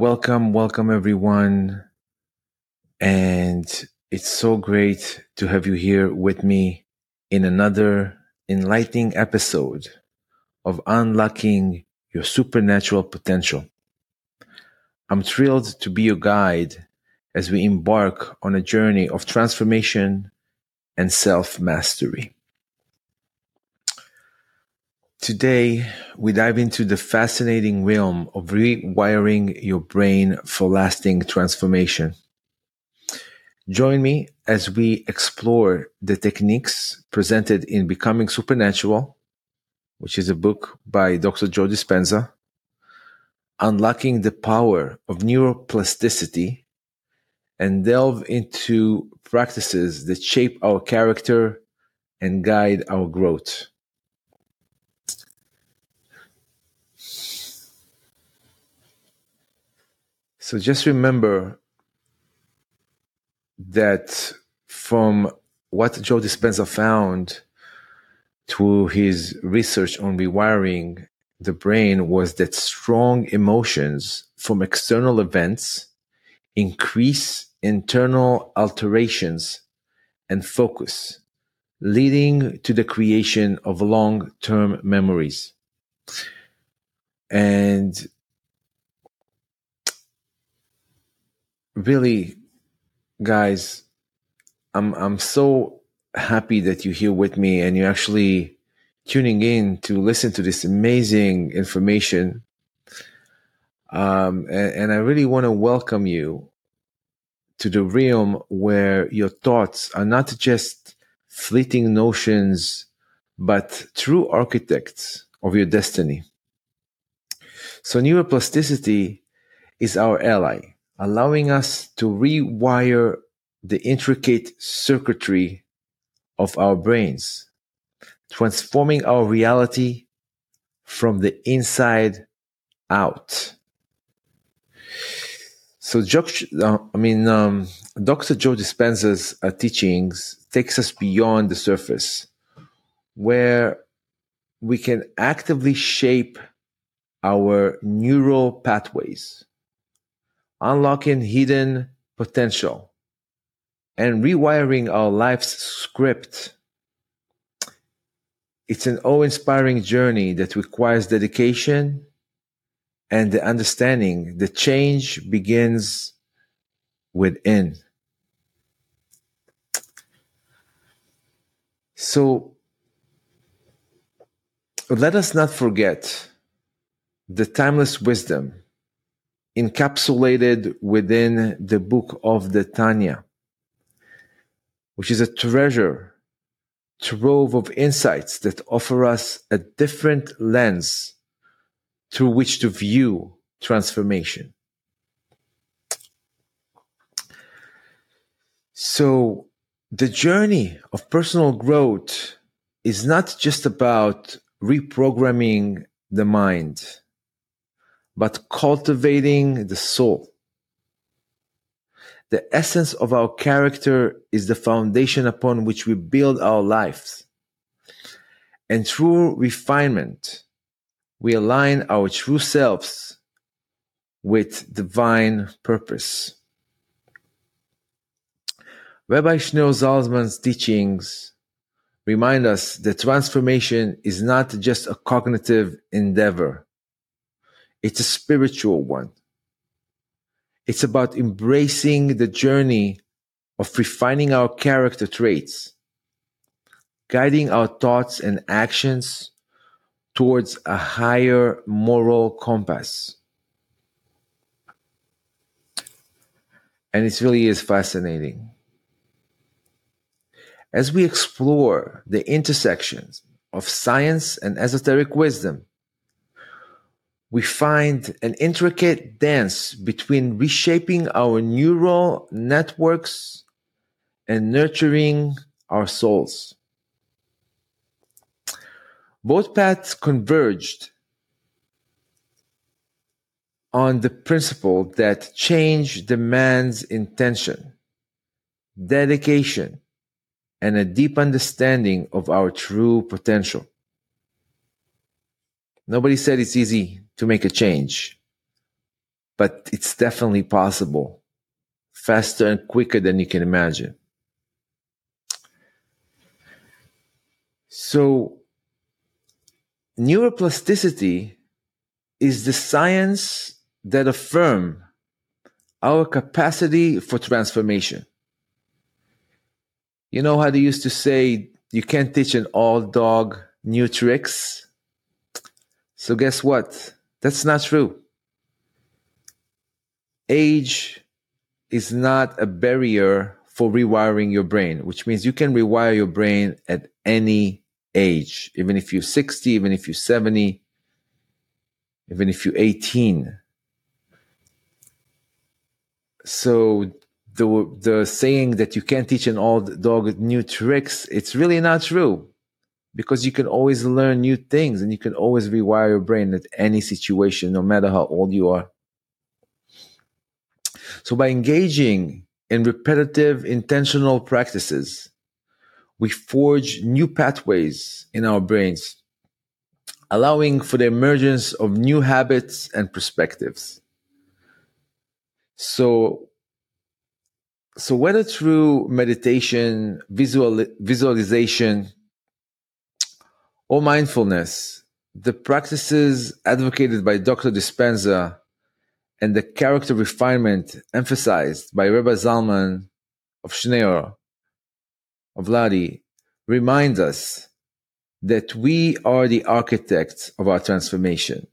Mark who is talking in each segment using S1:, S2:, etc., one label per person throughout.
S1: welcome, welcome everyone. And it's so great to have you here with me in another enlightening episode of unlocking your supernatural potential. I'm thrilled to be your guide as we embark on a journey of transformation and self mastery. Today, we dive into the fascinating realm of rewiring your brain for lasting transformation. Join me as we explore the techniques presented in Becoming Supernatural, which is a book by Dr. Joe Dispenza, Unlocking the Power of Neuroplasticity, and delve into practices that shape our character and guide our growth. So just remember that from what Joe Dispenza found through his research on rewiring the brain was that strong emotions from external events increase internal alterations and focus, leading to the creation of long term memories. And really, guys, I'm I'm so happy that you're here with me and you're actually tuning in to listen to this amazing information. Um, and, and I really want to welcome you to the realm where your thoughts are not just fleeting notions, but true architects of your destiny. So neuroplasticity is our ally allowing us to rewire the intricate circuitry of our brains, transforming our reality from the inside out. So, uh, I mean, um, Dr. Joe Dispenza's uh, teachings takes us beyond the surface, where we can actively shape our neural pathways unlocking hidden potential, and rewiring our life's script. It's an awe inspiring journey that requires dedication and the understanding that change begins within. So let us not forget the timeless wisdom encapsulated within the book of the Tanya, which is a treasure trove of insights that offer us a different lens through which to view transformation. So, the journey of personal growth is not just about reprogramming the mind but cultivating the soul. The essence of our character is the foundation upon which we build our lives. And through refinement, we align our true selves with divine purpose. Rabbi Shneur Zalman's teachings remind us that transformation is not just a cognitive endeavor, it's a spiritual one. It's about embracing the journey of refining our character traits, guiding our thoughts and actions towards a higher moral compass. And it really is fascinating. As we explore the intersections of science and esoteric wisdom, we find an intricate dance between reshaping our neural networks and nurturing our souls. Both paths converged on the principle that change demands intention, dedication, and a deep understanding of our true potential. Nobody said it's easy to make a change. but it's definitely possible, faster and quicker than you can imagine. So, neuroplasticity is the science that affirm our capacity for transformation. You know how they used to say you can't teach an old dog new tricks? So guess what? That's not true. Age is not a barrier for rewiring your brain, which means you can rewire your brain at any age, even if you're 60, even if you're 70, even if you're 18. So the the saying that you can't teach an old dog new tricks, it's really not true. Because you can always learn new things and you can always rewire your brain at any situation, no matter how old you are. So by engaging in repetitive, intentional practices, we forge new pathways in our brains, allowing for the emergence of new habits and perspectives. So, so whether through meditation, visual, visualization, or mindfulness, the practices advocated by Dr. Dispenza and the character refinement emphasized by Rebbe Zalman of Shneur of Ladi remind us that we are the architects of our transformation.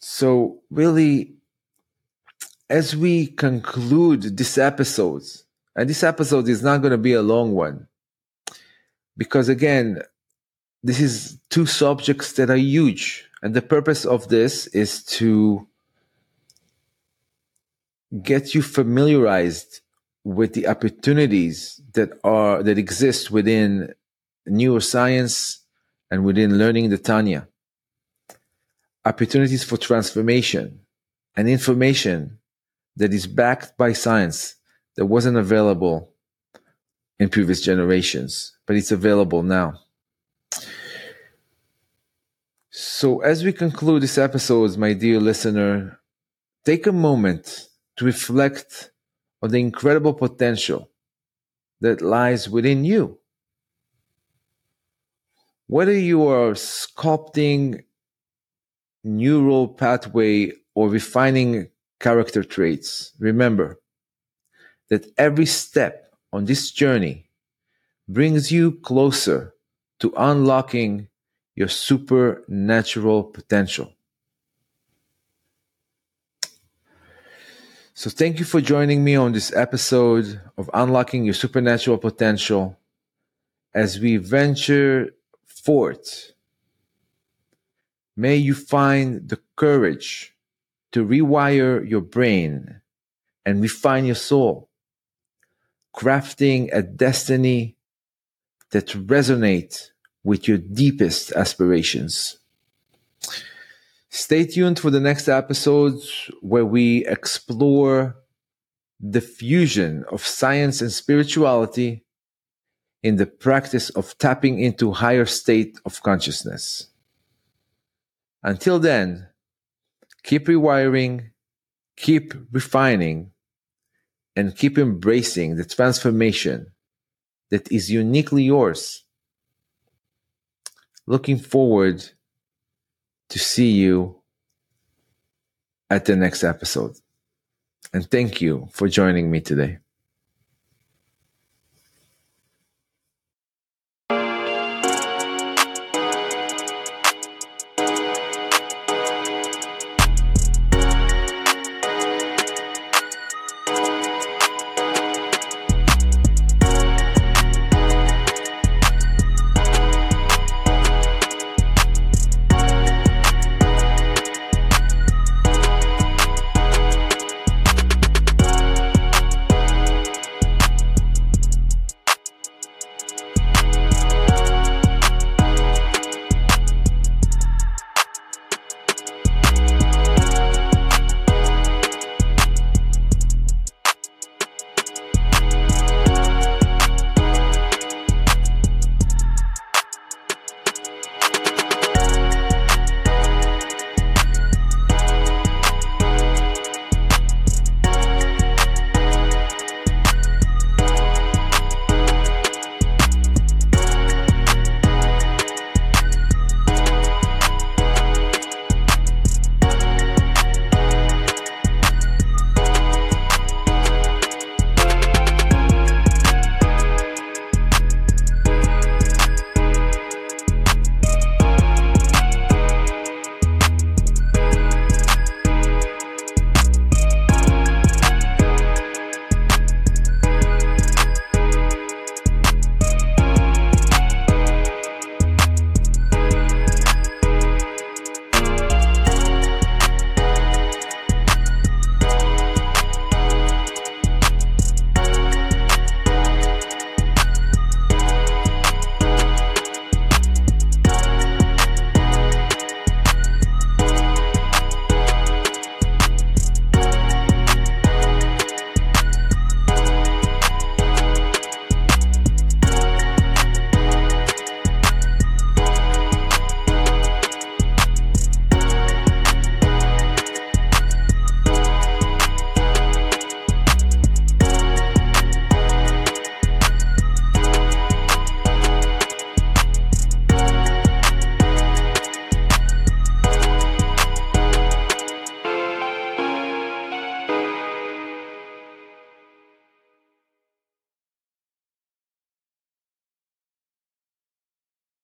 S1: So, really, as we conclude this episode, and this episode is not going to be a long one, because again, this is two subjects that are huge. And the purpose of this is to get you familiarized with the opportunities that are that exist within neuroscience and within learning the Tanya. Opportunities for transformation and information that is backed by science that wasn't available in previous generations, but it's available now. So, as we conclude this episode, my dear listener, take a moment to reflect on the incredible potential that lies within you. Whether you are sculpting neural pathway or refining character traits, remember that every step on this journey brings you closer to unlocking your supernatural potential. So, thank you for joining me on this episode of Unlocking Your Supernatural Potential as we venture forth. May you find the courage to rewire your brain and refine your soul, crafting a destiny that resonates with your deepest aspirations. Stay tuned for the next episodes where we explore the fusion of science and spirituality in the practice of tapping into higher state of consciousness. Until then, keep rewiring, keep refining, and keep embracing the transformation that is uniquely yours looking forward to see you at the next episode. And thank you for joining me today.